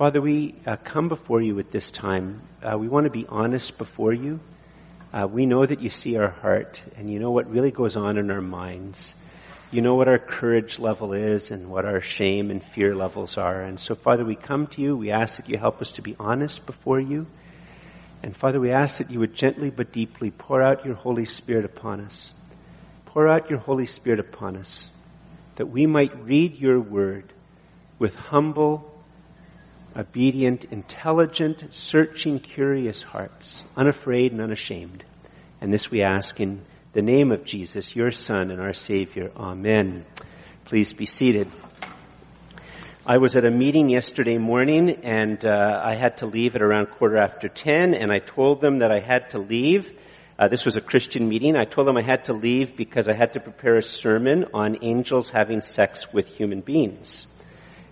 Father, we uh, come before you at this time. Uh, we want to be honest before you. Uh, we know that you see our heart and you know what really goes on in our minds. You know what our courage level is and what our shame and fear levels are. And so, Father, we come to you. We ask that you help us to be honest before you. And Father, we ask that you would gently but deeply pour out your Holy Spirit upon us. Pour out your Holy Spirit upon us that we might read your word with humble, obedient, intelligent, searching, curious hearts, unafraid and unashamed. And this we ask in the name of Jesus, your Son and our Savior. Amen. Please be seated. I was at a meeting yesterday morning and uh, I had to leave at around quarter after ten and I told them that I had to leave. Uh, this was a Christian meeting. I told them I had to leave because I had to prepare a sermon on angels having sex with human beings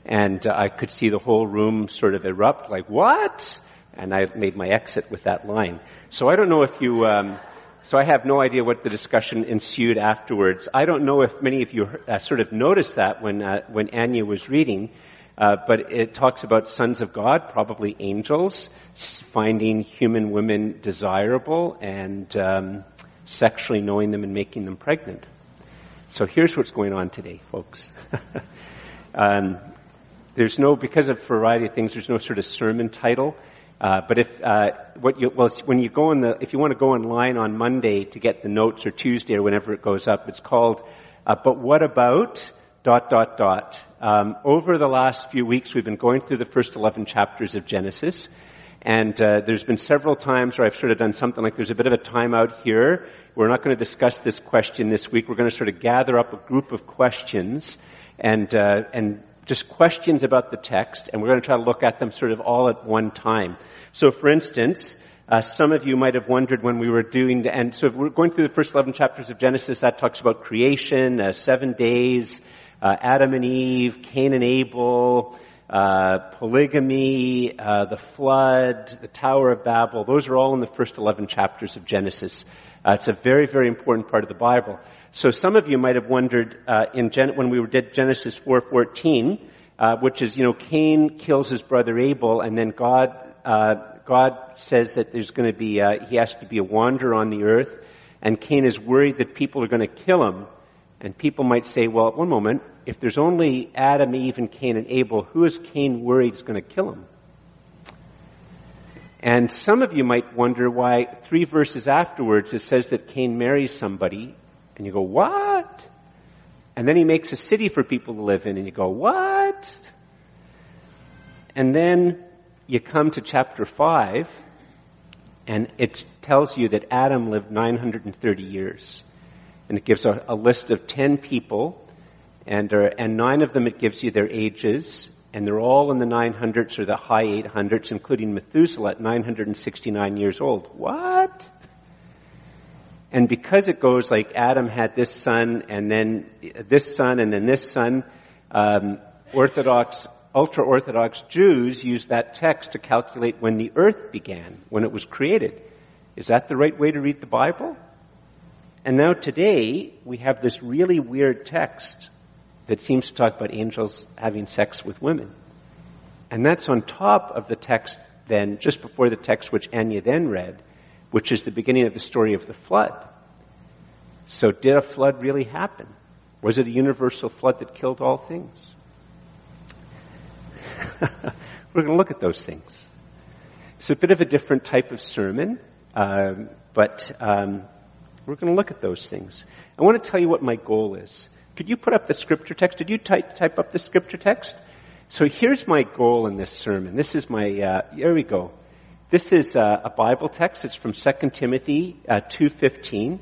and uh, I could see the whole room sort of erupt, like what? And I made my exit with that line. So I don't know if you. Um, so I have no idea what the discussion ensued afterwards. I don't know if many of you uh, sort of noticed that when uh, when Anya was reading. Uh, but it talks about sons of God, probably angels, finding human women desirable and um, sexually knowing them and making them pregnant. So here's what's going on today, folks. um, there's no, because of a variety of things, there's no sort of sermon title. Uh, but if uh, what you well, when you go in the, if you want to go online on Monday to get the notes or Tuesday or whenever it goes up, it's called. Uh, but what about dot dot dot? Um, over the last few weeks, we've been going through the first eleven chapters of Genesis, and uh, there's been several times where I've sort of done something like there's a bit of a timeout here. We're not going to discuss this question this week. We're going to sort of gather up a group of questions and uh, and just questions about the text, and we're going to try to look at them sort of all at one time. So, for instance, uh, some of you might have wondered when we were doing, the, and so we're going through the first 11 chapters of Genesis, that talks about creation, uh, seven days, uh, Adam and Eve, Cain and Abel, uh, polygamy, uh, the flood, the Tower of Babel. Those are all in the first 11 chapters of Genesis. Uh, it's a very, very important part of the Bible. So some of you might have wondered uh, in Gen- when we did Genesis 4:14, uh, which is you know Cain kills his brother Abel, and then God uh, God says that there's going to be uh, he has to be a wanderer on the earth, and Cain is worried that people are going to kill him. And people might say, well, at one moment, if there's only Adam, Eve, and Cain and Abel, who is Cain worried is going to kill him? And some of you might wonder why three verses afterwards it says that Cain marries somebody and you go, what? And then he makes a city for people to live in, and you go, what? And then you come to chapter 5, and it tells you that Adam lived 930 years. And it gives a, a list of 10 people, and, and nine of them it gives you their ages, and they're all in the 900s or the high 800s, including Methuselah at 969 years old. What? And because it goes like Adam had this son and then this son and then this son, um, Orthodox, ultra-Orthodox Jews use that text to calculate when the earth began, when it was created. Is that the right way to read the Bible? And now today, we have this really weird text that seems to talk about angels having sex with women. And that's on top of the text then, just before the text which Anya then read, which is the beginning of the story of the flood. So did a flood really happen? Was it a universal flood that killed all things? We're going to look at those things. It's a bit of a different type of sermon, um, but um, we're going to look at those things. I want to tell you what my goal is. Could you put up the scripture text? Did you type, type up the scripture text? So here's my goal in this sermon. This is my, uh, here we go. This is uh, a Bible text. It's from 2 Timothy uh, 2.15.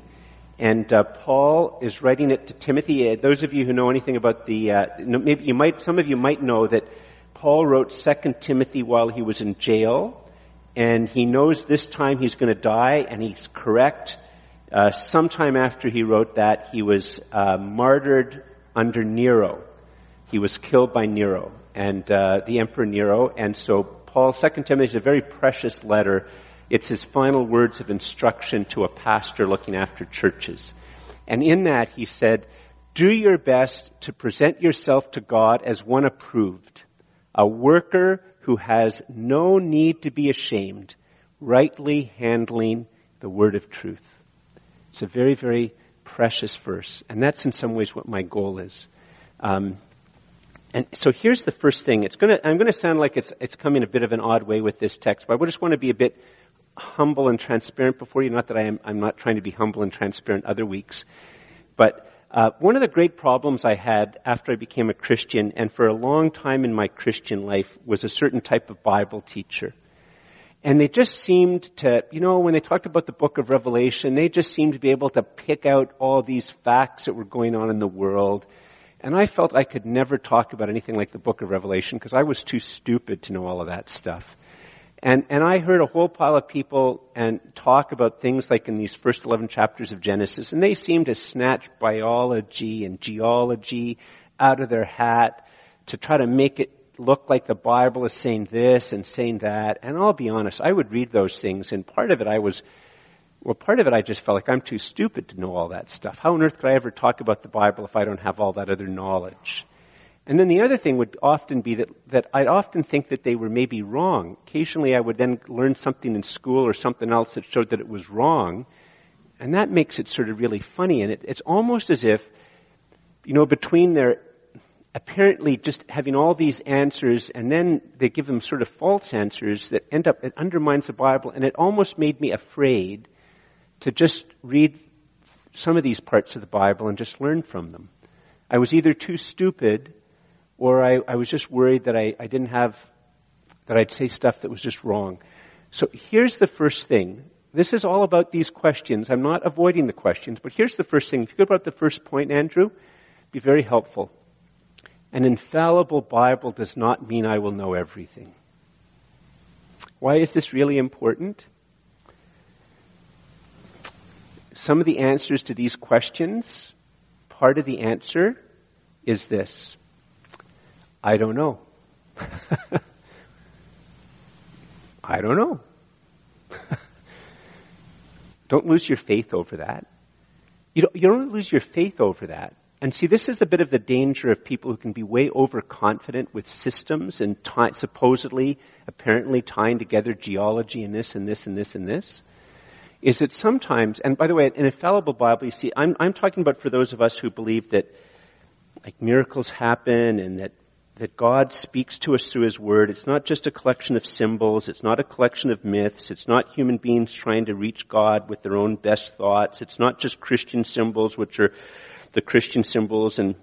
And uh, Paul is writing it to Timothy. Uh, those of you who know anything about the, uh, maybe you might, some of you might know that Paul wrote 2 Timothy while he was in jail. And he knows this time he's going to die, and he's correct. Uh, sometime after he wrote that, he was martyred under Nero. He was killed by Nero and the Emperor Nero. And so Paul, 2 Timothy is a very precious letter. It's his final words of instruction to a pastor looking after churches. And in that he said, do your best to present yourself to God as one approved, a worker who has no need to be ashamed, rightly handling the word of truth. It's a very, very precious verse, and that's in some ways what my goal is. Um, and so here's the first thing. It's gonna, I'm gonna sound like it's, it's coming a bit of an odd way with this text, but I just want to be a bit humble and transparent before you. Not that I am, I'm not trying to be humble and transparent other weeks. But, uh, one of the great problems I had after I became a Christian and for a long time in my Christian life was a certain type of Bible teacher. And they just seemed to, you know, when they talked about the book of Revelation, they just seemed to be able to pick out all these facts that were going on in the world and I felt I could never talk about anything like the book of Revelation because I was too stupid to know all of that stuff. And, and I heard a whole pile of people and talk about things like in these first 11 chapters of Genesis, and they seemed to snatch biology and geology out of their hat to try to make it look like the Bible is saying this and saying that. And I'll be honest, I would read those things, and part of it I was well, part of it I just felt like I'm too stupid to know all that stuff. How on earth could I ever talk about the Bible if I don't have all that other knowledge? And then the other thing would often be that, that I'd often think that they were maybe wrong. Occasionally I would then learn something in school or something else that showed that it was wrong. And that makes it sort of really funny. And it, it's almost as if, you know, between their apparently just having all these answers and then they give them sort of false answers that end up, it undermines the Bible and it almost made me afraid to just read some of these parts of the Bible and just learn from them. I was either too stupid or I, I was just worried that I, I didn't have, that I'd say stuff that was just wrong. So here's the first thing. This is all about these questions. I'm not avoiding the questions, but here's the first thing. If you go about the first point, Andrew, be very helpful. An infallible Bible does not mean I will know everything. Why is this really important? Some of the answers to these questions, part of the answer is this. I don't know. I don't know. don't lose your faith over that. You don't, you don't lose your faith over that. And see, this is a bit of the danger of people who can be way overconfident with systems and supposedly, apparently tying together geology and this and this and this and this is that sometimes, and by the way, an infallible Bible, you see, I'm, I'm talking about for those of us who believe that like miracles happen and that that God speaks to us through His Word. It's not just a collection of symbols. It's not a collection of myths. It's not human beings trying to reach God with their own best thoughts. It's not just Christian symbols, which are the Christian symbols and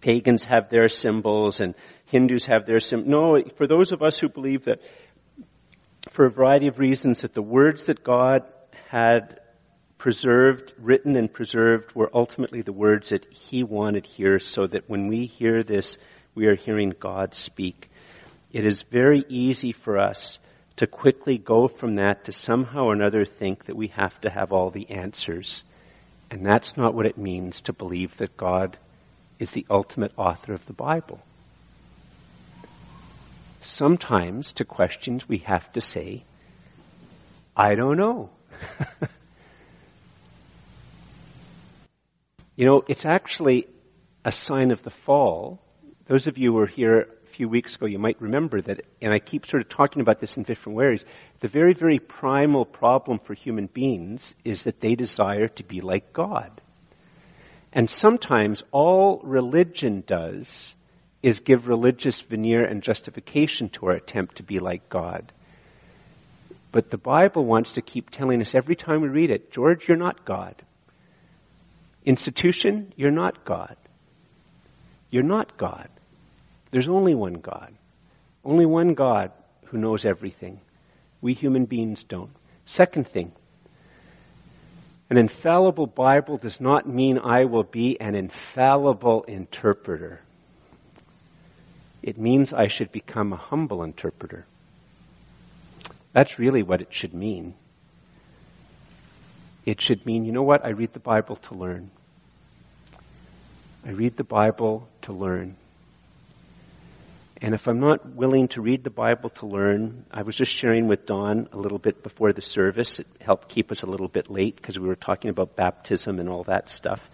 pagans have their symbols and Hindus have their symbols. No, for those of us who believe that for a variety of reasons that the words that God had preserved, written and preserved were ultimately the words that he wanted here so that when we hear this, we are hearing God speak. It is very easy for us to quickly go from that to somehow or another think that we have to have all the answers. And that's not what it means to believe that God is the ultimate author of the Bible. Sometimes to questions we have to say, I don't know. you know, it's actually a sign of the fall. Those of you who were here a few weeks ago, you might remember that, and I keep sort of talking about this in different ways. The very, very primal problem for human beings is that they desire to be like God. And sometimes all religion does is give religious veneer and justification to our attempt to be like God. But the Bible wants to keep telling us every time we read it, George, you're not God. Institution, you're not God. You're not God. There's only one God. Only one God who knows everything. We human beings don't. Second thing, an infallible Bible does not mean I will be an infallible interpreter. It means I should become a humble interpreter. That's really what it should mean. It should mean, you know what? I read the Bible to learn. I read the Bible to learn. And if I'm not willing to read the Bible to learn, I was just sharing with Don a little bit before the service. It helped keep us a little bit late because we were talking about baptism and all that stuff.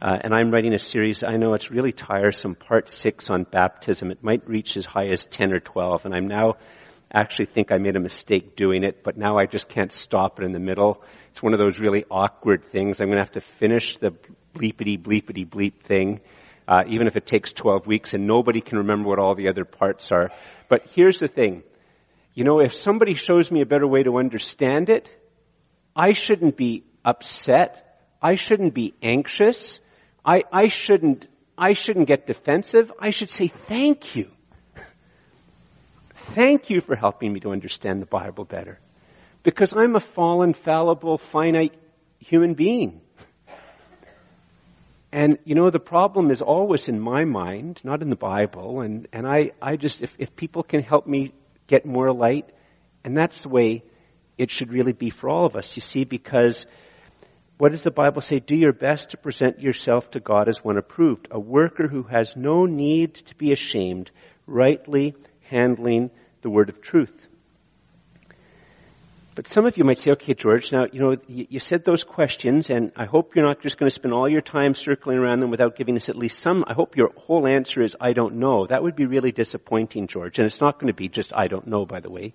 Uh, and I'm writing a series, I know it's really tiresome, part six on baptism. It might reach as high as 10 or 12, and I'm now actually think I made a mistake doing it, but now I just can't stop it in the middle. It's one of those really awkward things. I'm gonna have to finish the bleepity bleepity bleep thing, uh, even if it takes 12 weeks and nobody can remember what all the other parts are. But here's the thing. You know, if somebody shows me a better way to understand it, I shouldn't be upset. I shouldn't be anxious. I, I shouldn't, I shouldn't get defensive. I should say thank you. Thank you for helping me to understand the Bible better. Because I'm a fallen, fallible, finite human being. And you know, the problem is always in my mind, not in the Bible. And, and I, I just, if, if people can help me get more light, and that's the way it should really be for all of us, you see, because what does the Bible say? Do your best to present yourself to God as one approved, a worker who has no need to be ashamed, rightly handling the word of truth. But some of you might say, okay, George, now, you know, you, said those questions, and I hope you're not just going to spend all your time circling around them without giving us at least some, I hope your whole answer is, I don't know. That would be really disappointing, George, and it's not going to be just, I don't know, by the way.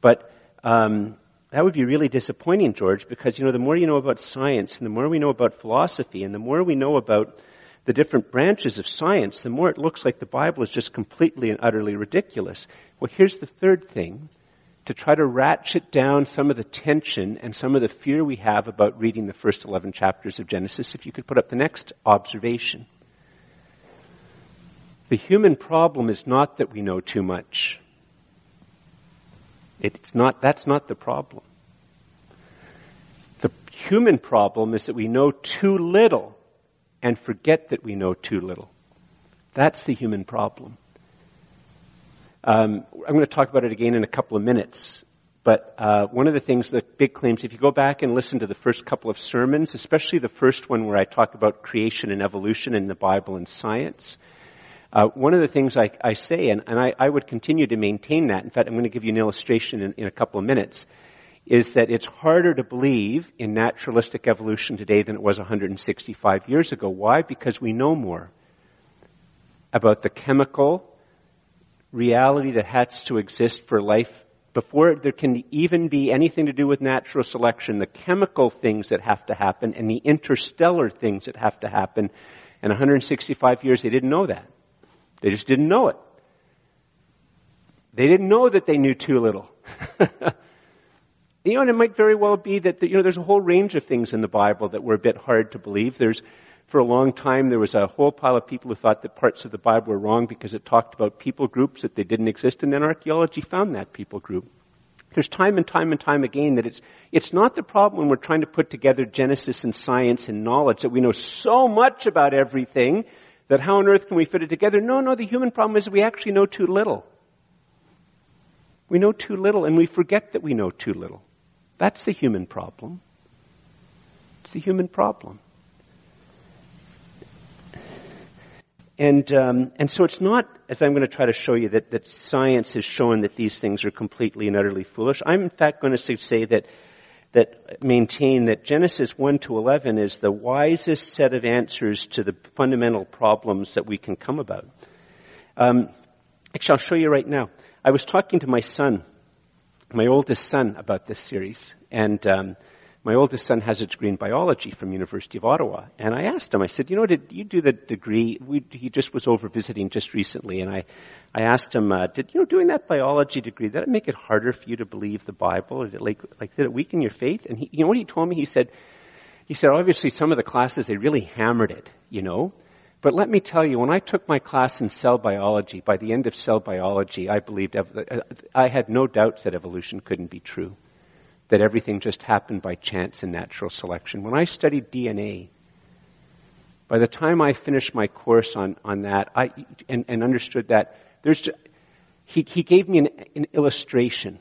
But, um, that would be really disappointing, George, because, you know, the more you know about science and the more we know about philosophy and the more we know about the different branches of science, the more it looks like the Bible is just completely and utterly ridiculous. Well, here's the third thing. To try to ratchet down some of the tension and some of the fear we have about reading the first 11 chapters of Genesis, if you could put up the next observation. The human problem is not that we know too much. It's not, that's not the problem. The human problem is that we know too little and forget that we know too little. That's the human problem. Um, I'm going to talk about it again in a couple of minutes. But uh, one of the things, the big claims, if you go back and listen to the first couple of sermons, especially the first one where I talk about creation and evolution in the Bible and science, uh, one of the things I, I say, and, and I, I, would continue to maintain that, in fact, I'm going to give you an illustration in, in a couple of minutes, is that it's harder to believe in naturalistic evolution today than it was 165 years ago. Why? Because we know more about the chemical reality that has to exist for life before there can even be anything to do with natural selection, the chemical things that have to happen and the interstellar things that have to happen. In 165 years, they didn't know that. They just didn't know it. They didn't know that they knew too little. you know, and it might very well be that, you know, there's a whole range of things in the Bible that were a bit hard to believe. There's, for a long time, there was a whole pile of people who thought that parts of the Bible were wrong because it talked about people groups that they didn't exist, and then archaeology found that people group. There's time and time and time again that it's, it's not the problem when we're trying to put together Genesis and science and knowledge that we know so much about everything that how on earth can we fit it together? No, no, the human problem is we actually know too little. We know too little and we forget that we know too little. That's the human problem. It's the human problem. And um, and so it's not, as I'm going to try to show you, that that science has shown that these things are completely and utterly foolish. I'm in fact going to say that that maintain that Genesis 1 to 11 is the wisest set of answers to the fundamental problems that we can come about. Um, actually, I'll show you right now. I was talking to my son, my oldest son, about this series, and um, my oldest son has a degree in biology from University of Ottawa. And I asked him, I said, you know, did you do the degree? We, he just was over visiting just recently, and I, I asked him, uh, did you know doing that biology degree did it make it harder for you to believe the Bible? or Did it like like did it weaken your faith? And he, you know what he told me? He said, he said obviously some of the classes they really hammered it, you know. But let me tell you, when I took my class in cell biology, by the end of cell biology, I believed, I had no doubts that evolution couldn't be true. That everything just happened by chance and natural selection. When I studied DNA, by the time I finished my course on, on that, I, and, and understood that, there's just, he, he gave me an, an illustration.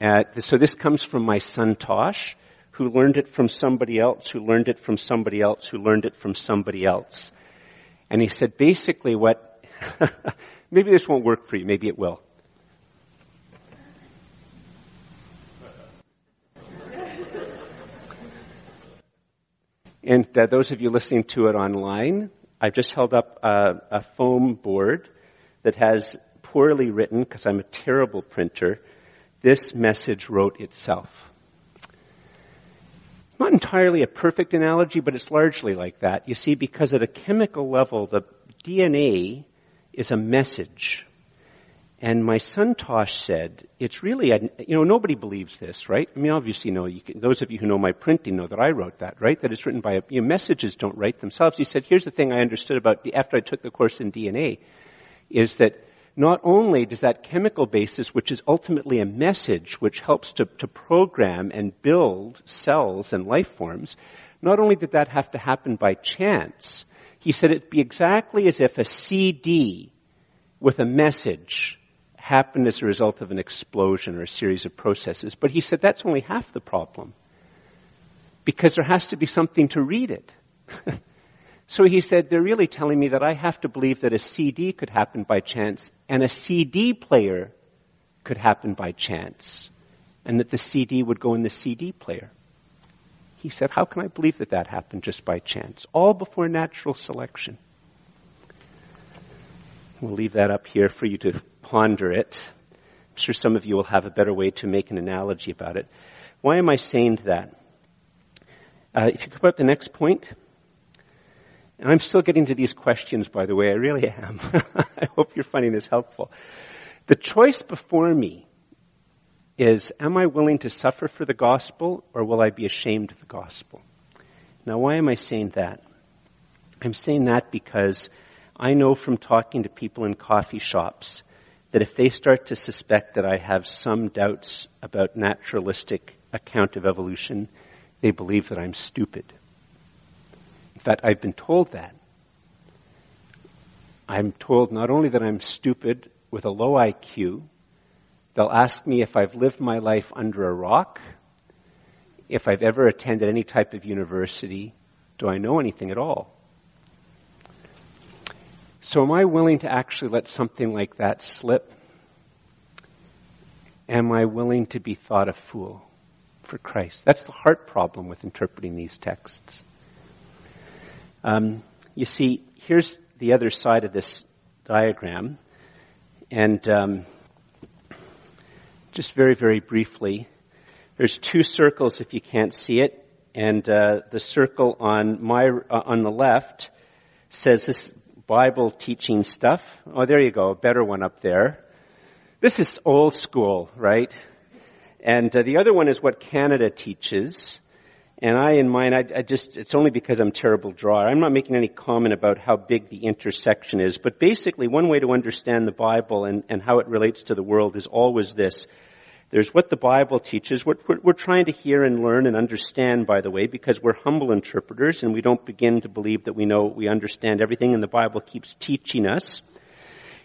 Uh, so this comes from my son Tosh, who learned it from somebody else, who learned it from somebody else, who learned it from somebody else. And he said basically what, maybe this won't work for you, maybe it will. And uh, those of you listening to it online, I've just held up a, a foam board that has poorly written, because I'm a terrible printer, this message wrote itself. Not entirely a perfect analogy, but it's largely like that. You see, because at a chemical level, the DNA is a message. And my son Tosh said, it's really, a, you know, nobody believes this, right? I mean, obviously, no, can, those of you who know my printing know that I wrote that, right? That it's written by, a, you know, messages don't write themselves. He said, here's the thing I understood about, after I took the course in DNA, is that not only does that chemical basis, which is ultimately a message which helps to, to program and build cells and life forms, not only did that have to happen by chance, he said it'd be exactly as if a CD with a message happened as a result of an explosion or a series of processes. But he said that's only half the problem. Because there has to be something to read it. So he said, they're really telling me that I have to believe that a CD could happen by chance and a CD player could happen by chance and that the CD would go in the CD player. He said, how can I believe that that happened just by chance? All before natural selection. We'll leave that up here for you to ponder it. I'm sure some of you will have a better way to make an analogy about it. Why am I saying that? Uh, if you could put up the next point. And I'm still getting to these questions, by the way. I really am. I hope you're finding this helpful. The choice before me is, am I willing to suffer for the gospel or will I be ashamed of the gospel? Now, why am I saying that? I'm saying that because I know from talking to people in coffee shops that if they start to suspect that I have some doubts about naturalistic account of evolution, they believe that I'm stupid fact, I've been told that. I'm told not only that I'm stupid with a low IQ, they'll ask me if I've lived my life under a rock, if I've ever attended any type of university, do I know anything at all? So am I willing to actually let something like that slip? Am I willing to be thought a fool for Christ? That's the heart problem with interpreting these texts. Um, you see, here's the other side of this diagram, and um, just very, very briefly, there's two circles if you can't see it, and uh, the circle on my uh, on the left says this Bible teaching stuff. Oh, there you go, a better one up there. This is old school, right? And uh, the other one is what Canada teaches. And I, in mine, I, I, just, it's only because I'm terrible drawer. I'm not making any comment about how big the intersection is, but basically one way to understand the Bible and, and how it relates to the world is always this. There's what the Bible teaches, what we're, we're trying to hear and learn and understand, by the way, because we're humble interpreters and we don't begin to believe that we know, we understand everything and the Bible keeps teaching us.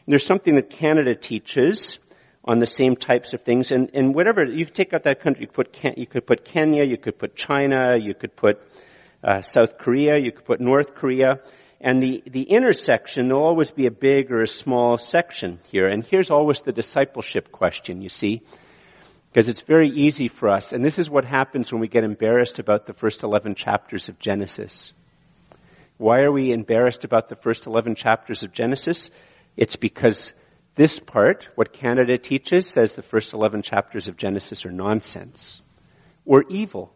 And there's something that Canada teaches, on the same types of things. And, and whatever, you could take out that country, you could put, you could put Kenya, you could put China, you could put uh, South Korea, you could put North Korea. And the, the intersection, there'll always be a big or a small section here. And here's always the discipleship question, you see. Because it's very easy for us, and this is what happens when we get embarrassed about the first 11 chapters of Genesis. Why are we embarrassed about the first 11 chapters of Genesis? It's because this part, what Canada teaches, says the first 11 chapters of Genesis are nonsense or evil.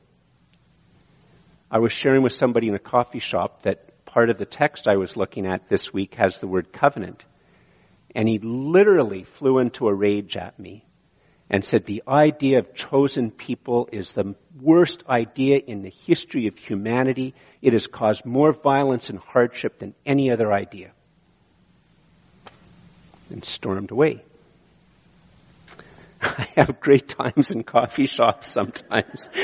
I was sharing with somebody in a coffee shop that part of the text I was looking at this week has the word covenant. And he literally flew into a rage at me and said the idea of chosen people is the worst idea in the history of humanity. It has caused more violence and hardship than any other idea and stormed away. I have great times in coffee shops sometimes.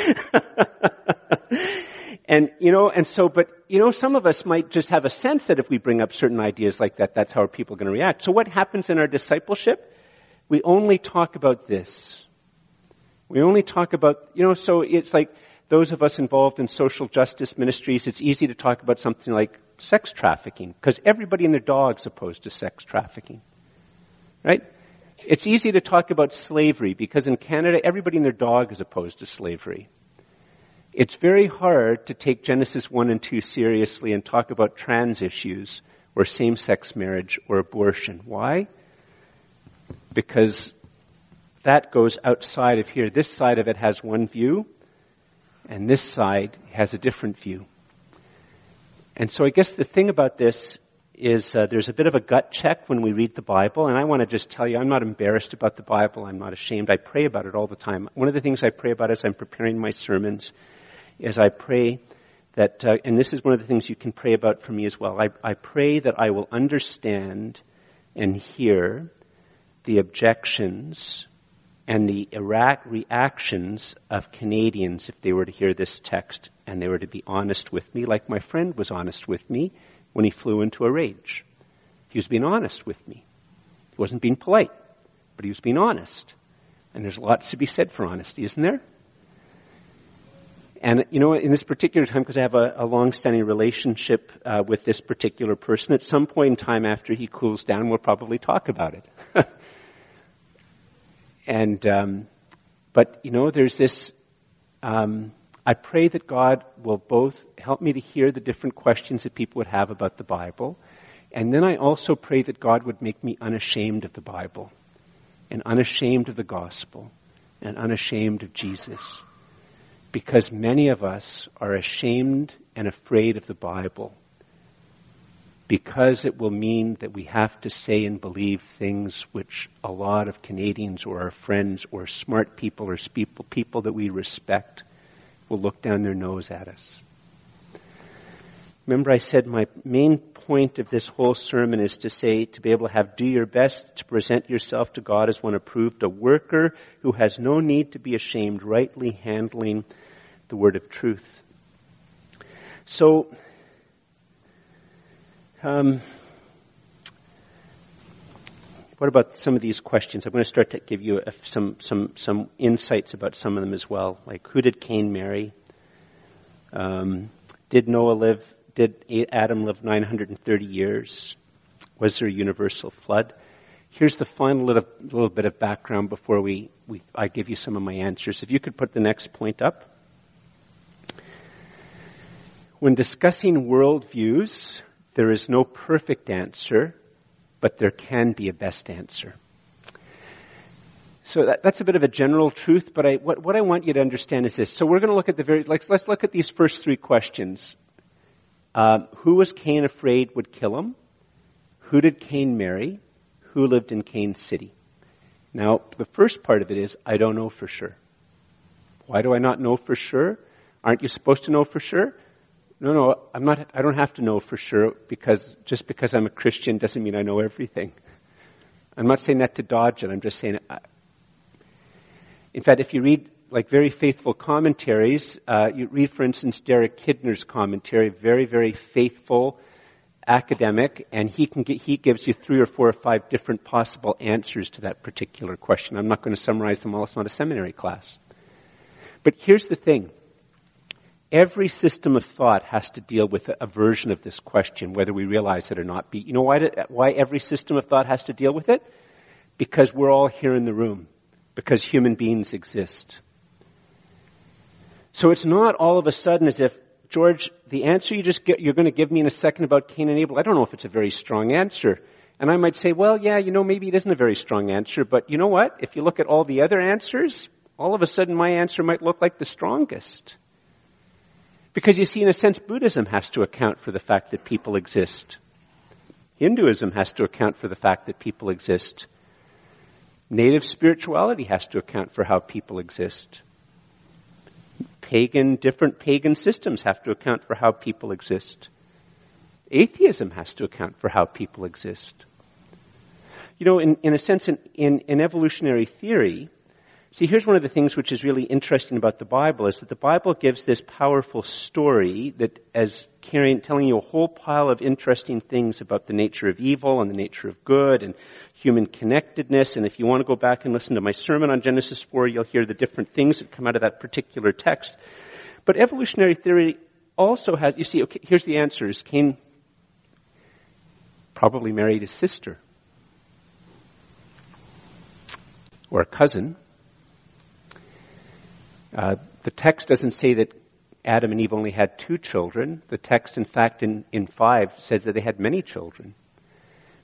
and, you know, and so, but, you know, some of us might just have a sense that if we bring up certain ideas like that, that's how people are going to react. So what happens in our discipleship? We only talk about this. We only talk about, you know, so it's like those of us involved in social justice ministries, it's easy to talk about something like sex trafficking, because everybody and their dog's opposed to sex trafficking. Right? It's easy to talk about slavery because in Canada, everybody and their dog is opposed to slavery. It's very hard to take Genesis 1 and 2 seriously and talk about trans issues or same-sex marriage or abortion. Why? Because that goes outside of here. This side of it has one view, and this side has a different view. And so I guess the thing about this is uh, there's a bit of a gut check when we read the Bible, and I want to just tell you, I'm not embarrassed about the Bible. I'm not ashamed. I pray about it all the time. One of the things I pray about as I'm preparing my sermons is I pray that, uh, and this is one of the things you can pray about for me as well. I, I pray that I will understand and hear the objections and the Iraq reactions of Canadians if they were to hear this text and they were to be honest with me, like my friend was honest with me when he flew into a rage. He was being honest with me. He wasn't being polite, but he was being honest. And there's lots to be said for honesty, isn't there? And you know, in this particular time, because I have a, a long-standing relationship uh, with this particular person, at some point in time after he cools down, we'll probably talk about it. and um, but you know, there's this um, I pray that God will both help me to hear the different questions that people would have about the Bible, and then I also pray that God would make me unashamed of the Bible, and unashamed of the gospel, and unashamed of Jesus. Because many of us are ashamed and afraid of the Bible because it will mean that we have to say and believe things which a lot of Canadians or our friends or smart people or people, that we respect will look down their nose at us. Remember I said my main point of this whole sermon is to say, to be able to have do your best to present yourself to God as one approved, a worker who has no need to be ashamed, rightly handling the word of truth. So, um, what about some of these questions? I'm going to start to give you some, some, some insights about some of them as well. Like, who did Cain marry? Um, did Noah live, did Adam live 930 years? Was there a universal flood? Here's the final little, little bit of background before we, we, I give you some of my answers. If you could put the next point up. When discussing worldviews, there is no perfect answer but there can be a best answer. So that, that's a bit of a general truth, but I, what, what I want you to understand is this. So we're going to look at the very, like, let's look at these first three questions. Uh, who was Cain afraid would kill him? Who did Cain marry? Who lived in Cain's city? Now, the first part of it is, I don't know for sure. Why do I not know for sure? Aren't you supposed to know for sure? No, no, I'm not, I don't have to know for sure because just because I'm a Christian doesn't mean I know everything. I'm not saying that to dodge it. I'm just saying, I, in fact, if you read like very faithful commentaries, uh, you read, for instance, Derek Kidner's commentary, very, very faithful academic, and he can get, he gives you three or four or five different possible answers to that particular question. I'm not going to summarize them all. It's not a seminary class. But here's the thing. Every system of thought has to deal with a version of this question, whether we realize it or not. You know why, why every system of thought has to deal with it? Because we're all here in the room. Because human beings exist. So it's not all of a sudden as if, George, the answer you just get, you're going to give me in a second about Cain and Abel, I don't know if it's a very strong answer. And I might say, well, yeah, you know, maybe it isn't a very strong answer, but you know what? If you look at all the other answers, all of a sudden my answer might look like the strongest. Because you see, in a sense, Buddhism has to account for the fact that people exist. Hinduism has to account for the fact that people exist. Native spirituality has to account for how people exist. Pagan, different pagan systems have to account for how people exist. Atheism has to account for how people exist. You know, in, in a sense, in, in, in evolutionary theory, See, here's one of the things which is really interesting about the Bible is that the Bible gives this powerful story that as carrying, telling you a whole pile of interesting things about the nature of evil and the nature of good and human connectedness. And if you want to go back and listen to my sermon on Genesis 4, you'll hear the different things that come out of that particular text. But evolutionary theory also has, you see, okay, here's the answers. Cain probably married his sister or a cousin uh, the text doesn't say that Adam and Eve only had two children. The text, in fact, in, in 5 says that they had many children.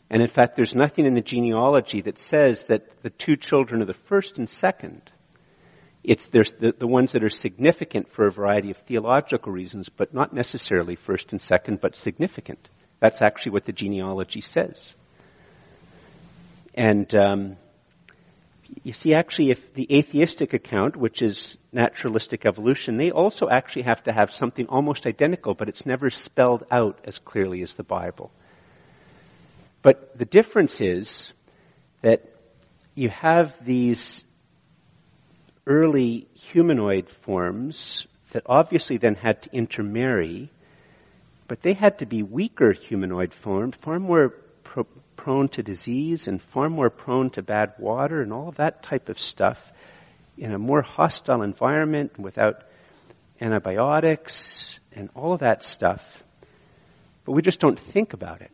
And in fact, there's nothing in the genealogy that says that the two children are the first and second. It's the, the ones that are significant for a variety of theological reasons, but not necessarily first and second, but significant. That's actually what the genealogy says. And um, you see, actually, if the atheistic account, which is naturalistic evolution, they also actually have to have something almost identical, but it's never spelled out as clearly as the Bible. But the difference is that you have these early humanoid forms that obviously then had to intermarry, but they had to be weaker humanoid forms, far more pro- prone to disease and far more prone to bad water and all of that type of stuff in a more hostile environment without antibiotics and all of that stuff. But we just don't think about it.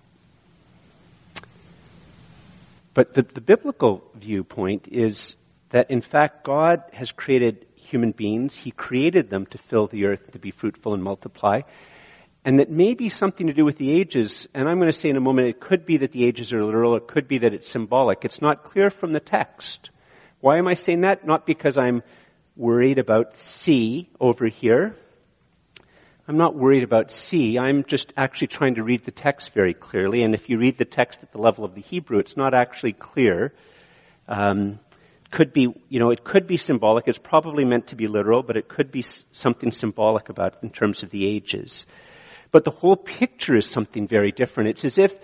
But the, the biblical viewpoint is that in fact God has created human beings. He created them to fill the earth, to be fruitful and multiply. And that may be something to do with the ages, and I'm going to say in a moment, it could be that the ages are literal, it could be that it's symbolic. It's not clear from the text. Why am I saying that? Not because I'm worried about C over here. I'm not worried about C. I'm just actually trying to read the text very clearly. And if you read the text at the level of the Hebrew, it's not actually clear. Um, could be, you know, it could be symbolic. It's probably meant to be literal, but it could be something symbolic about in terms of the ages. But the whole picture is something very different. It's as if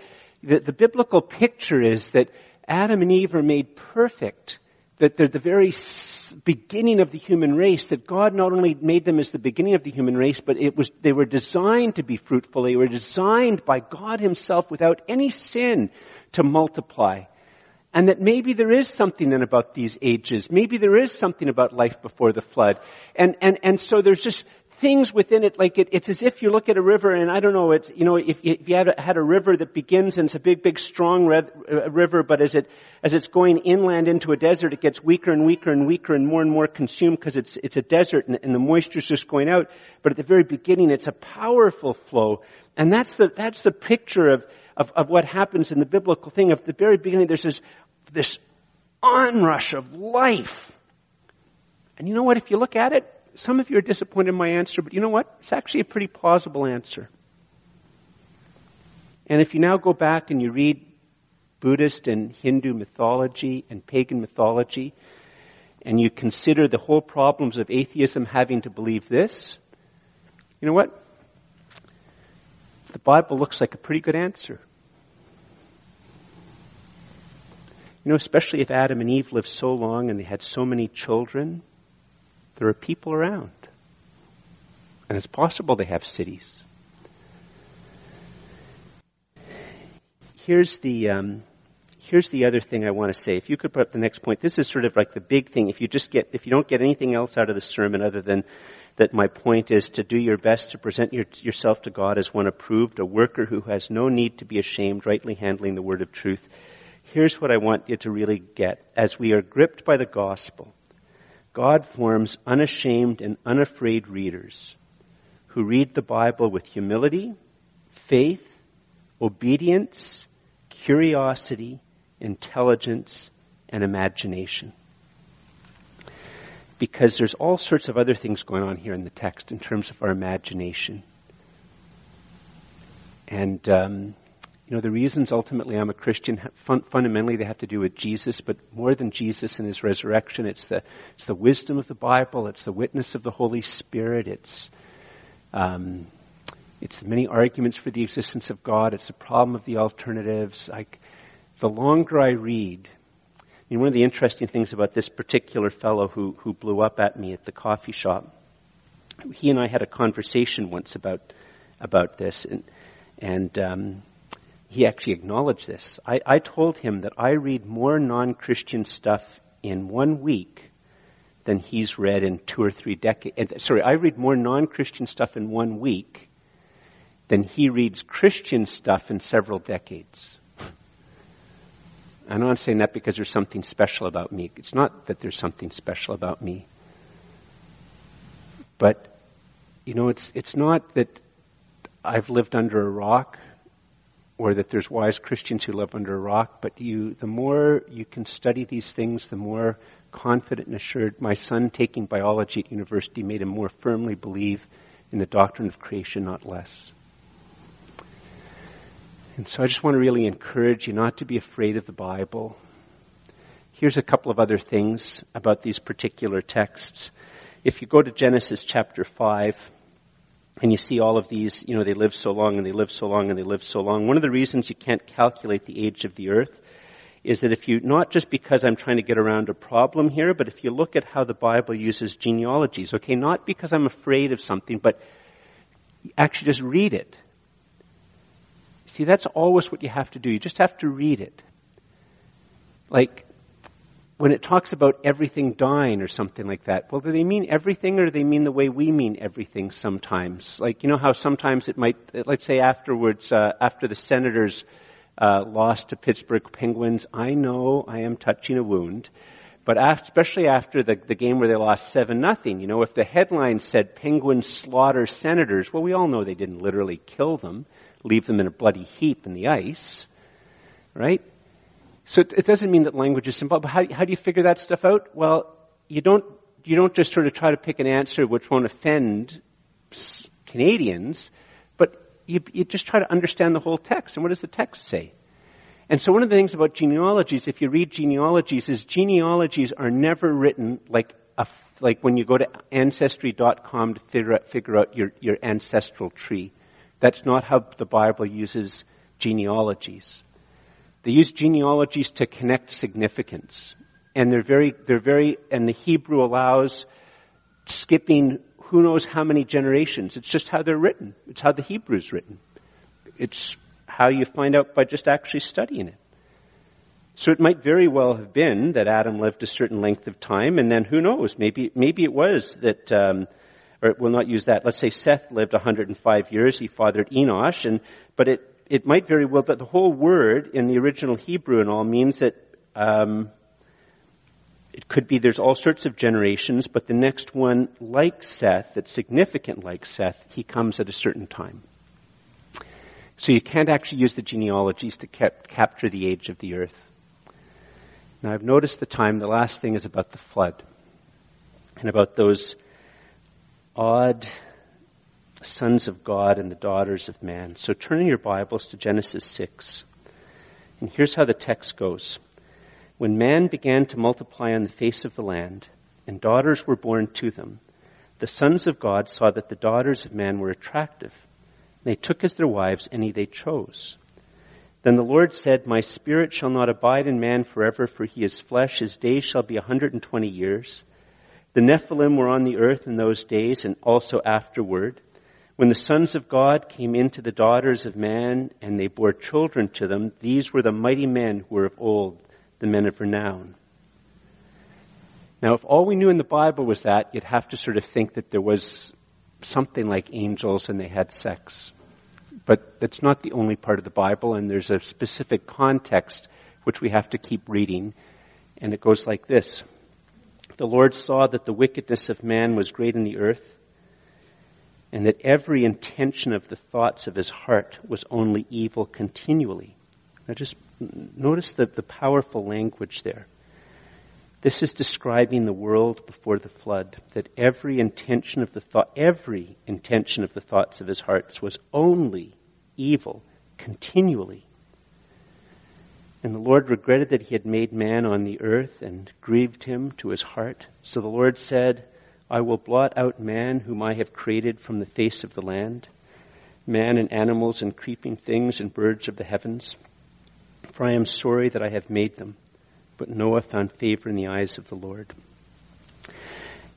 the, the biblical picture is that Adam and Eve are made perfect that they're the very beginning of the human race, that God not only made them as the beginning of the human race, but it was, they were designed to be fruitful. They were designed by God himself without any sin to multiply. And that maybe there is something then about these ages. Maybe there is something about life before the flood. And, and, and so there's just, things within it, like it, it's as if you look at a river and I don't know, it's, you know, if, if you had a, had a river that begins and it's a big, big, strong red, uh, river, but as it, as it's going inland into a desert, it gets weaker and weaker and weaker and more and more consumed because it's, it's a desert and, and the moisture's just going out. But at the very beginning, it's a powerful flow. And that's the, that's the picture of, of, of what happens in the biblical thing. Of the very beginning, there's this, this onrush of life. And you know what? If you look at it, some of you are disappointed in my answer, but you know what? It's actually a pretty plausible answer. And if you now go back and you read Buddhist and Hindu mythology and pagan mythology, and you consider the whole problems of atheism having to believe this, you know what? The Bible looks like a pretty good answer. You know, especially if Adam and Eve lived so long and they had so many children, there are people around. And it's possible they have cities. Here's the, um, here's the other thing I want to say. If you could put up the next point, this is sort of like the big thing. If you just get, if you don't get anything else out of the sermon other than that my point is to do your best to present your, yourself to God as one approved, a worker who has no need to be ashamed, rightly handling the word of truth. Here's what I want you to really get. As we are gripped by the gospel, God forms unashamed and unafraid readers who read the Bible with humility, faith, obedience, curiosity, intelligence, and imagination. Because there's all sorts of other things going on here in the text in terms of our imagination. And um, you know, the reasons ultimately I'm a Christian, fun, fundamentally they have to do with Jesus, but more than Jesus and His resurrection, it's the, it's the wisdom of the Bible, it's the witness of the Holy Spirit, it's, um, it's the many arguments for the existence of God, it's the problem of the alternatives. Like, the longer I read, I mean, one of the interesting things about this particular fellow who, who blew up at me at the coffee shop, he and I had a conversation once about, about this, and, and, um, he actually acknowledged this. I, I told him that I read more non-Christian stuff in one week than he's read in two or three decades. Sorry, I read more non-Christian stuff in one week than he reads Christian stuff in several decades. I'm not saying that because there's something special about me. It's not that there's something special about me. But you know, it's, it's not that I've lived under a rock or that there's wise Christians who live under a rock, but you, the more you can study these things, the more confident and assured. My son taking biology at university made him more firmly believe in the doctrine of creation, not less. And so I just want to really encourage you not to be afraid of the Bible. Here's a couple of other things about these particular texts. If you go to Genesis chapter 5, and you see all of these, you know, they live so long and they live so long and they live so long. One of the reasons you can't calculate the age of the earth is that if you, not just because I'm trying to get around a problem here, but if you look at how the Bible uses genealogies, okay, not because I'm afraid of something, but actually just read it. See, that's always what you have to do. You just have to read it. Like, when it talks about everything dying or something like that, well, do they mean everything or do they mean the way we mean everything sometimes? Like, you know how sometimes it might, let's say afterwards, uh, after the Senators uh, lost to Pittsburgh Penguins, I know I am touching a wound, but especially after the, the game where they lost 7 nothing, you know, if the headline said Penguins slaughter Senators, well, we all know they didn't literally kill them, leave them in a bloody heap in the ice, right? So it doesn't mean that language is simple, but how, how do you figure that stuff out? Well, you don't, you don't just sort of try to pick an answer which won't offend Canadians, but you, you just try to understand the whole text. And what does the text say? And so one of the things about genealogies, if you read genealogies, is genealogies are never written like a, like when you go to ancestry.com to figure out, figure out your, your ancestral tree. That's not how the Bible uses genealogies. They use genealogies to connect significance. And they're very, they're very, and the Hebrew allows skipping who knows how many generations. It's just how they're written. It's how the Hebrew is written. It's how you find out by just actually studying it. So it might very well have been that Adam lived a certain length of time, and then who knows? Maybe maybe it was that, um, or we'll not use that. Let's say Seth lived 105 years. He fathered Enosh, and but it it might very well that the whole word in the original Hebrew and all means that um, it could be there's all sorts of generations, but the next one, like Seth, that's significant like Seth, he comes at a certain time. So you can't actually use the genealogies to cap- capture the age of the earth. Now I've noticed the time. The last thing is about the flood and about those odd sons of God and the daughters of man. So turn in your Bibles to Genesis 6. And here's how the text goes. When man began to multiply on the face of the land, and daughters were born to them, the sons of God saw that the daughters of man were attractive. They took as their wives any they chose. Then the Lord said, My spirit shall not abide in man forever, for he is flesh. His days shall be a 120 years. The Nephilim were on the earth in those days and also afterward. When the sons of God came into the daughters of man and they bore children to them, these were the mighty men who were of old, the men of renown. Now, if all we knew in the Bible was that, you'd have to sort of think that there was something like angels and they had sex. But that's not the only part of the Bible, and there's a specific context which we have to keep reading. And it goes like this. The Lord saw that the wickedness of man was great in the earth, and that every intention of the thoughts of his heart was only evil continually. Now just notice the, the powerful language there. This is describing the world before the flood, that every intention of the thought, every intention of the thoughts of his hearts was only evil continually. And the Lord regretted that he had made man on the earth and grieved him to his heart. So the Lord said, I will blot out man whom I have created from the face of the land, man and animals and creeping things and birds of the heavens. For I am sorry that I have made them. But Noah found favor in the eyes of the Lord.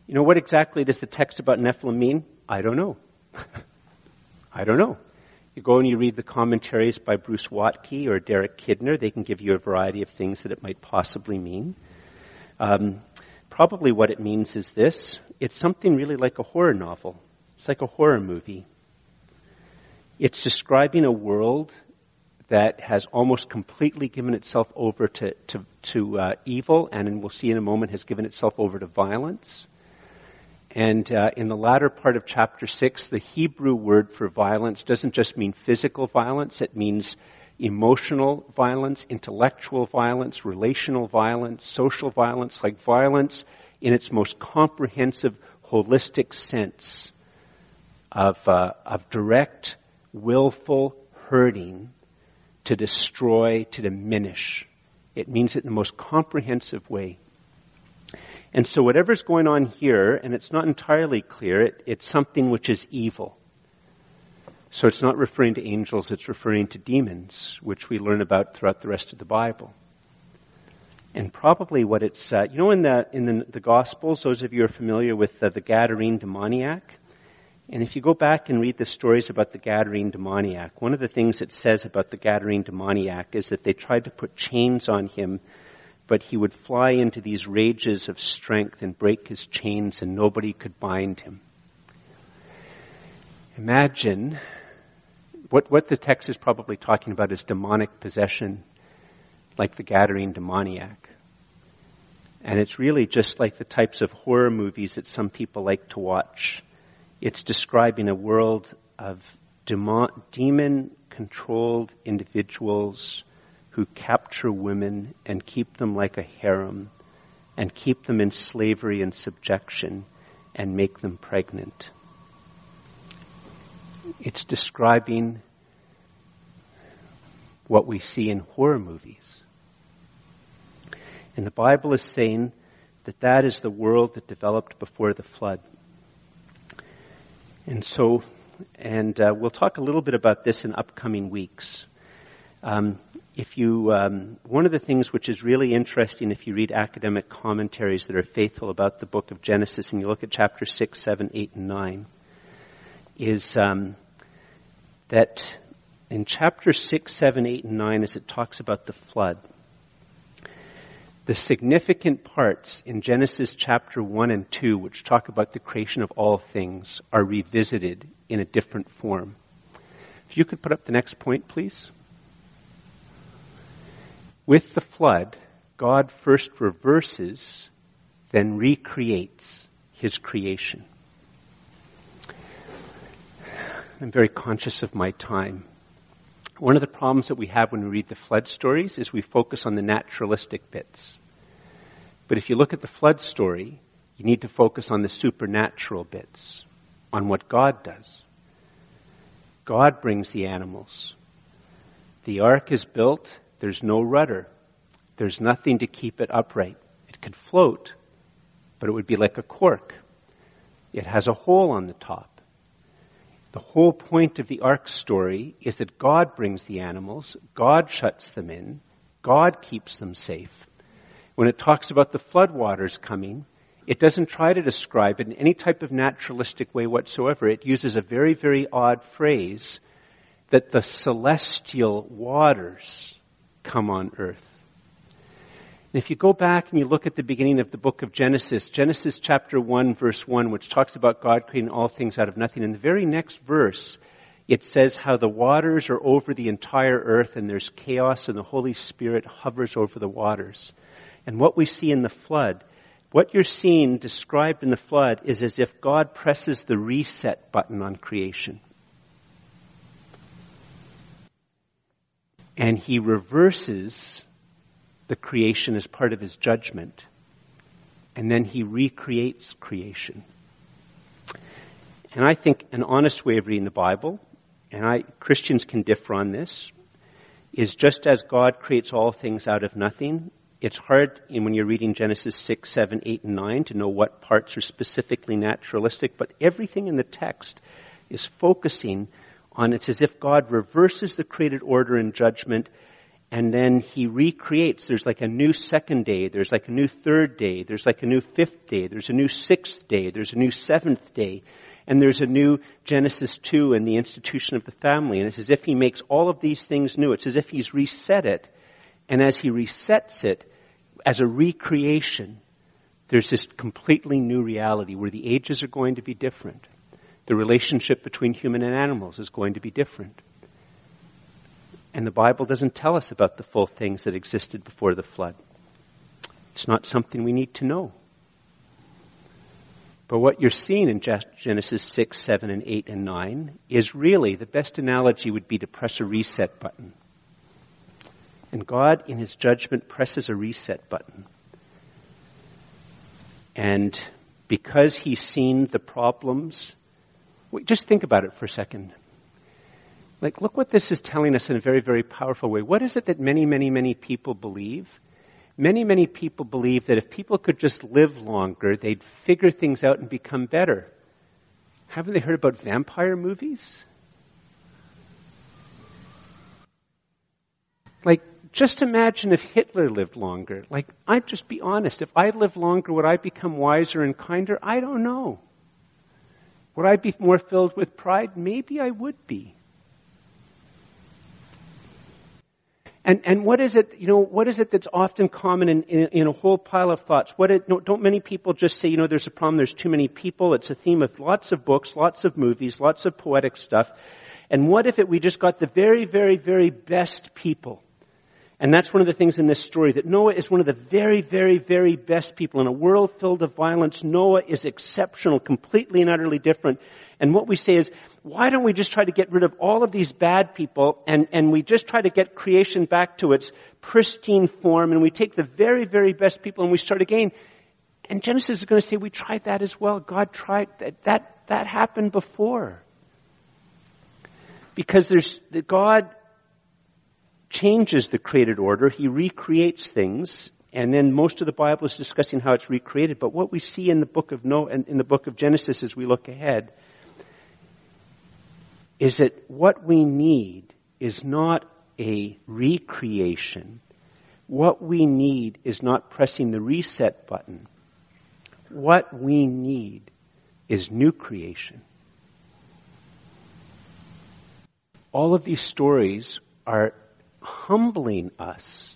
You know, what exactly does the text about Nephilim mean? I don't know. I don't know. You go and you read the commentaries by Bruce Waltke or Derek Kidner. They can give you a variety of things that it might possibly mean. Um, probably what it means is this it's something really like a horror novel. It's like a horror movie. It's describing a world that has almost completely given itself over to, to, to uh, evil, and we'll see in a moment has given itself over to violence. And uh, in the latter part of chapter 6, the Hebrew word for violence doesn't just mean physical violence, it means emotional violence, intellectual violence, relational violence, social violence, like violence in its most comprehensive, holistic sense of, uh, of direct, willful hurting to destroy, to diminish. It means it in the most comprehensive way. And so whatever's going on here, and it's not entirely clear, it, it's something which is evil. So it's not referring to angels, it's referring to demons, which we learn about throughout the rest of the Bible. And probably what it's, uh, you know, in the in the, the Gospels, those of you are familiar with uh, the Gadarene demoniac, and if you go back and read the stories about the Gadarene demoniac, one of the things it says about the Gadarene demoniac is that they tried to put chains on him but he would fly into these rages of strength and break his chains and nobody could bind him. Imagine what, what the text is probably talking about is demonic possession, like the Gadarene demoniac. And it's really just like the types of horror movies that some people like to watch. It's describing a world of demon controlled individuals who capture women and keep them like a harem and keep them in slavery and subjection and make them pregnant. It's describing what we see in horror movies. And the Bible is saying that that is the world that developed before the flood. And so, and uh, we'll talk a little bit about this in upcoming weeks. Um, if you, um, one of the things which is really interesting if you read academic commentaries that are faithful about the book of Genesis and you look at chapter 6, 7, 8, and 9, is um, that in chapter 6, 7, 8, and 9, as it talks about the flood, the significant parts in Genesis chapter 1 and 2, which talk about the creation of all things, are revisited in a different form. If you could put up the next point, please. With the flood, God first reverses, then recreates his creation. I'm very conscious of my time. One of the problems that we have when we read the flood stories is we focus on the naturalistic bits. But if you look at the flood story, you need to focus on the supernatural bits, on what God does. God brings the animals. The ark is built there's no rudder. There's nothing to keep it upright. It could float, but it would be like a cork. It has a hole on the top. The whole point of the ark story is that God brings the animals, God shuts them in, God keeps them safe. When it talks about the floodwaters coming, it doesn't try to describe it in any type of naturalistic way whatsoever. It uses a very, very odd phrase that the celestial waters come on earth. And if you go back and you look at the beginning of the book of Genesis, Genesis chapter 1 verse 1, which talks about God creating all things out of nothing, in the very next verse, it says how the waters are over the entire earth and there's chaos and the Holy Spirit hovers over the waters. And what we see in the flood, what you're seeing described in the flood is as if God presses the reset button on creation. and he reverses the creation as part of his judgment. And then he recreates creation. And I think an honest way of reading the Bible, and I, Christians can differ on this, is just as God creates all things out of nothing, it's hard when you're reading Genesis 6, 7, 8, and 9 to know what parts are specifically naturalistic, but everything in the text is focusing on it's as if God reverses the created order and judgment and then he recreates. There's like a new second day, there's like a new third day, there's like a new fifth day, there's a new sixth day, there's a new seventh day, and there's a new Genesis 2 and the institution of the family. And it's as if he makes all of these things new. It's as if he's reset it. And as he resets it, as a recreation, there's this completely new reality where the ages are going to be different the relationship between human and animals is going to be different. And the Bible doesn't tell us about the full things that existed before the flood. It's not something we need to know. But what you're seeing in Genesis 6, 7, and 8, and 9 is really, the best analogy would be to press a reset button. And God, in His judgment, presses a reset button. And because He's seen the problems, just think about it for a second. Like, look what this is telling us in a very, very powerful way. What is it that many, many, many people believe? Many, many people believe that if people could just live longer, they'd figure things out and become better. Haven't they heard about vampire movies? Like, just imagine if Hitler lived longer. Like, I'd just be honest. If I lived longer, would I become wiser and kinder? I don't know. Would I be more filled with pride? Maybe I would be. And, and what is it, you know, what is it that's often common in, in, in a whole pile of thoughts? What it, don't many people just say, you know, there's a problem, there's too many people. It's a theme of lots of books, lots of movies, lots of poetic stuff. And what if it, we just got the very, very, very best people? And that's one of the things in this story, that Noah is one of the very, very, very best people. In a world filled of violence, Noah is exceptional, completely and utterly different. And what we say is, why don't we just try to get rid of all of these bad people and, and we just try to get creation back to its pristine form and we take the very, very best people and we start again. And Genesis is going to say we tried that as well. God tried that, that, that happened before. Because there's, the God changes the created order. He recreates things. And then most of the Bible is discussing how it's recreated. But what we see in the book of Noah, in the book of Genesis as we look ahead, is that what we need is not a recreation. What we need is not pressing the reset button. What we need is new creation. All of these stories are humbling us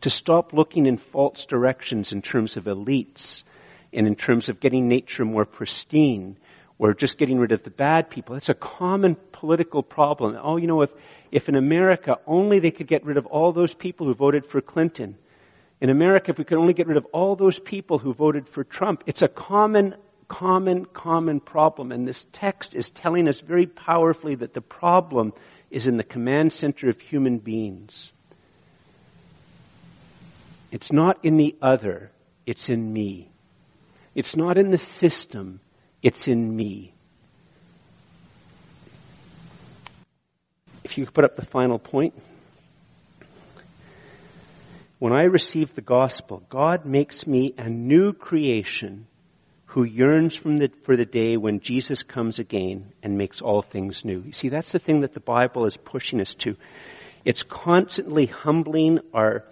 to stop looking in false directions in terms of elites and in terms of getting nature more pristine or just getting rid of the bad people. It's a common political problem. Oh, you know, if, if in America only they could get rid of all those people who voted for Clinton. In America, if we could only get rid of all those people who voted for Trump. It's a common, common, common problem. And this text is telling us very powerfully that the problem is in the command center of human beings. It's not in the other, it's in me. It's not in the system, it's in me. If you put up the final point. When I receive the gospel, God makes me a new creation who yearns the, for the day when Jesus comes again and makes all things new. You see, that's the thing that the Bible is pushing us to. It's constantly humbling our,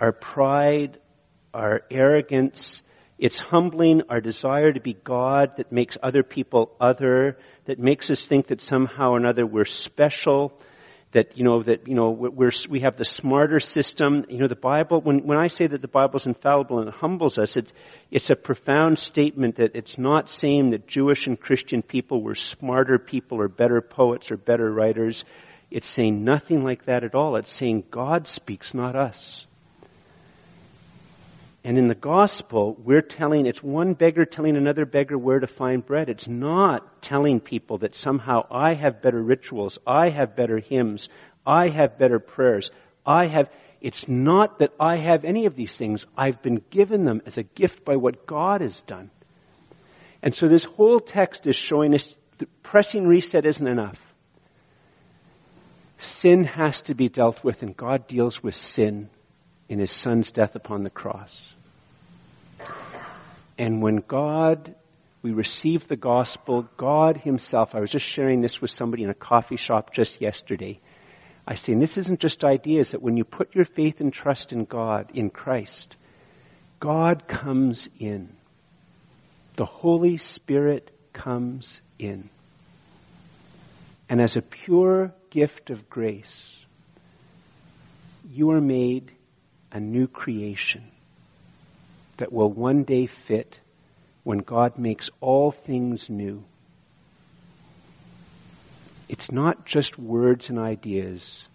our pride, our arrogance, it's humbling our desire to be God that makes other people other, that makes us think that somehow or another we're special, that, you know, that, you know, we're, we have the smarter system. You know, the Bible, when, when I say that the Bible's infallible and it humbles us, it's, it's a profound statement that it's not saying that Jewish and Christian people were smarter people or better poets or better writers. It's saying nothing like that at all. It's saying God speaks, not us. And in the gospel, we're telling, it's one beggar telling another beggar where to find bread. It's not telling people that somehow I have better rituals, I have better hymns, I have better prayers, I have, it's not that I have any of these things. I've been given them as a gift by what God has done. And so this whole text is showing us that pressing reset isn't enough. Sin has to be dealt with and God deals with sin in his son's death upon the cross. And when God, we receive the gospel, God himself, I was just sharing this with somebody in a coffee shop just yesterday. I say, and this isn't just ideas, that when you put your faith and trust in God, in Christ, God comes in. The Holy Spirit comes in. And as a pure gift of grace, you are made a new creation that will one day fit when God makes all things new. It's not just words and ideas.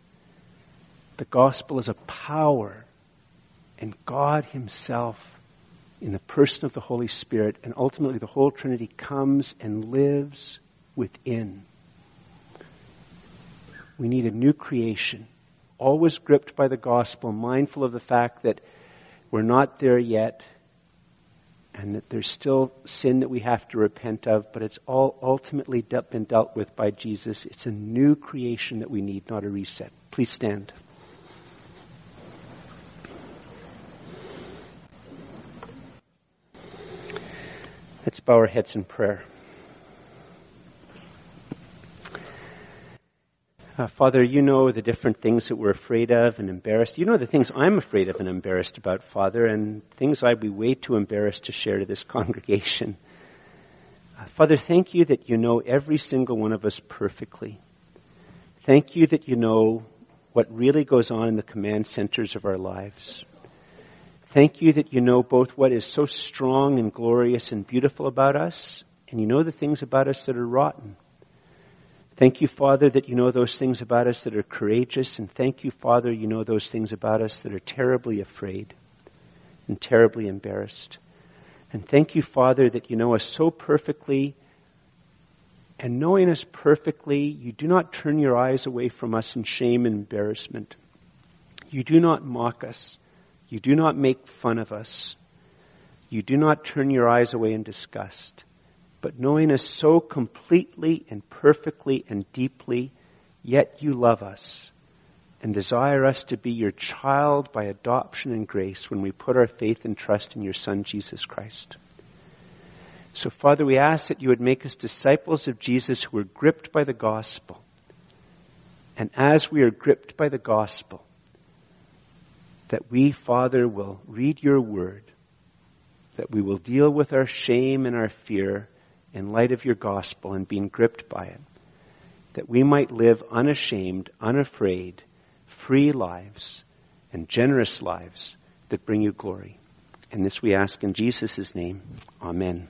The gospel is a power, and God Himself in the person of the Holy Spirit, and ultimately the whole Trinity comes and lives within. We need a new creation, always gripped by the gospel, mindful of the fact that we're not there yet, and that there's still sin that we have to repent of, but it's all ultimately been dealt with by Jesus. It's a new creation that we need, not a reset. Please stand. Let's bow our heads in prayer. Uh, Father, you know the different things that we're afraid of and embarrassed. You know the things I'm afraid of and embarrassed about, Father, and things I'd be way too embarrassed to share to this congregation. Uh, Father, thank you that you know every single one of us perfectly. Thank you that you know what really goes on in the command centers of our lives. Thank you that you know both what is so strong and glorious and beautiful about us, and you know the things about us that are rotten. Thank you, Father, that you know those things about us that are courageous, and thank you, Father, you know those things about us that are terribly afraid and terribly embarrassed. And thank you, Father, that you know us so perfectly, and knowing us perfectly, you do not turn your eyes away from us in shame and embarrassment. You do not mock us. You do not make fun of us. You do not turn your eyes away in disgust but knowing us so completely and perfectly and deeply, yet you love us and desire us to be your child by adoption and grace when we put our faith and trust in your Son, Jesus Christ. So, Father, we ask that you would make us disciples of Jesus who are gripped by the gospel. And as we are gripped by the gospel, that we, Father, will read your word, that we will deal with our shame and our fear, in light of your gospel and being gripped by it, that we might live unashamed, unafraid, free lives and generous lives that bring you glory. And this we ask in Jesus' name. Amen.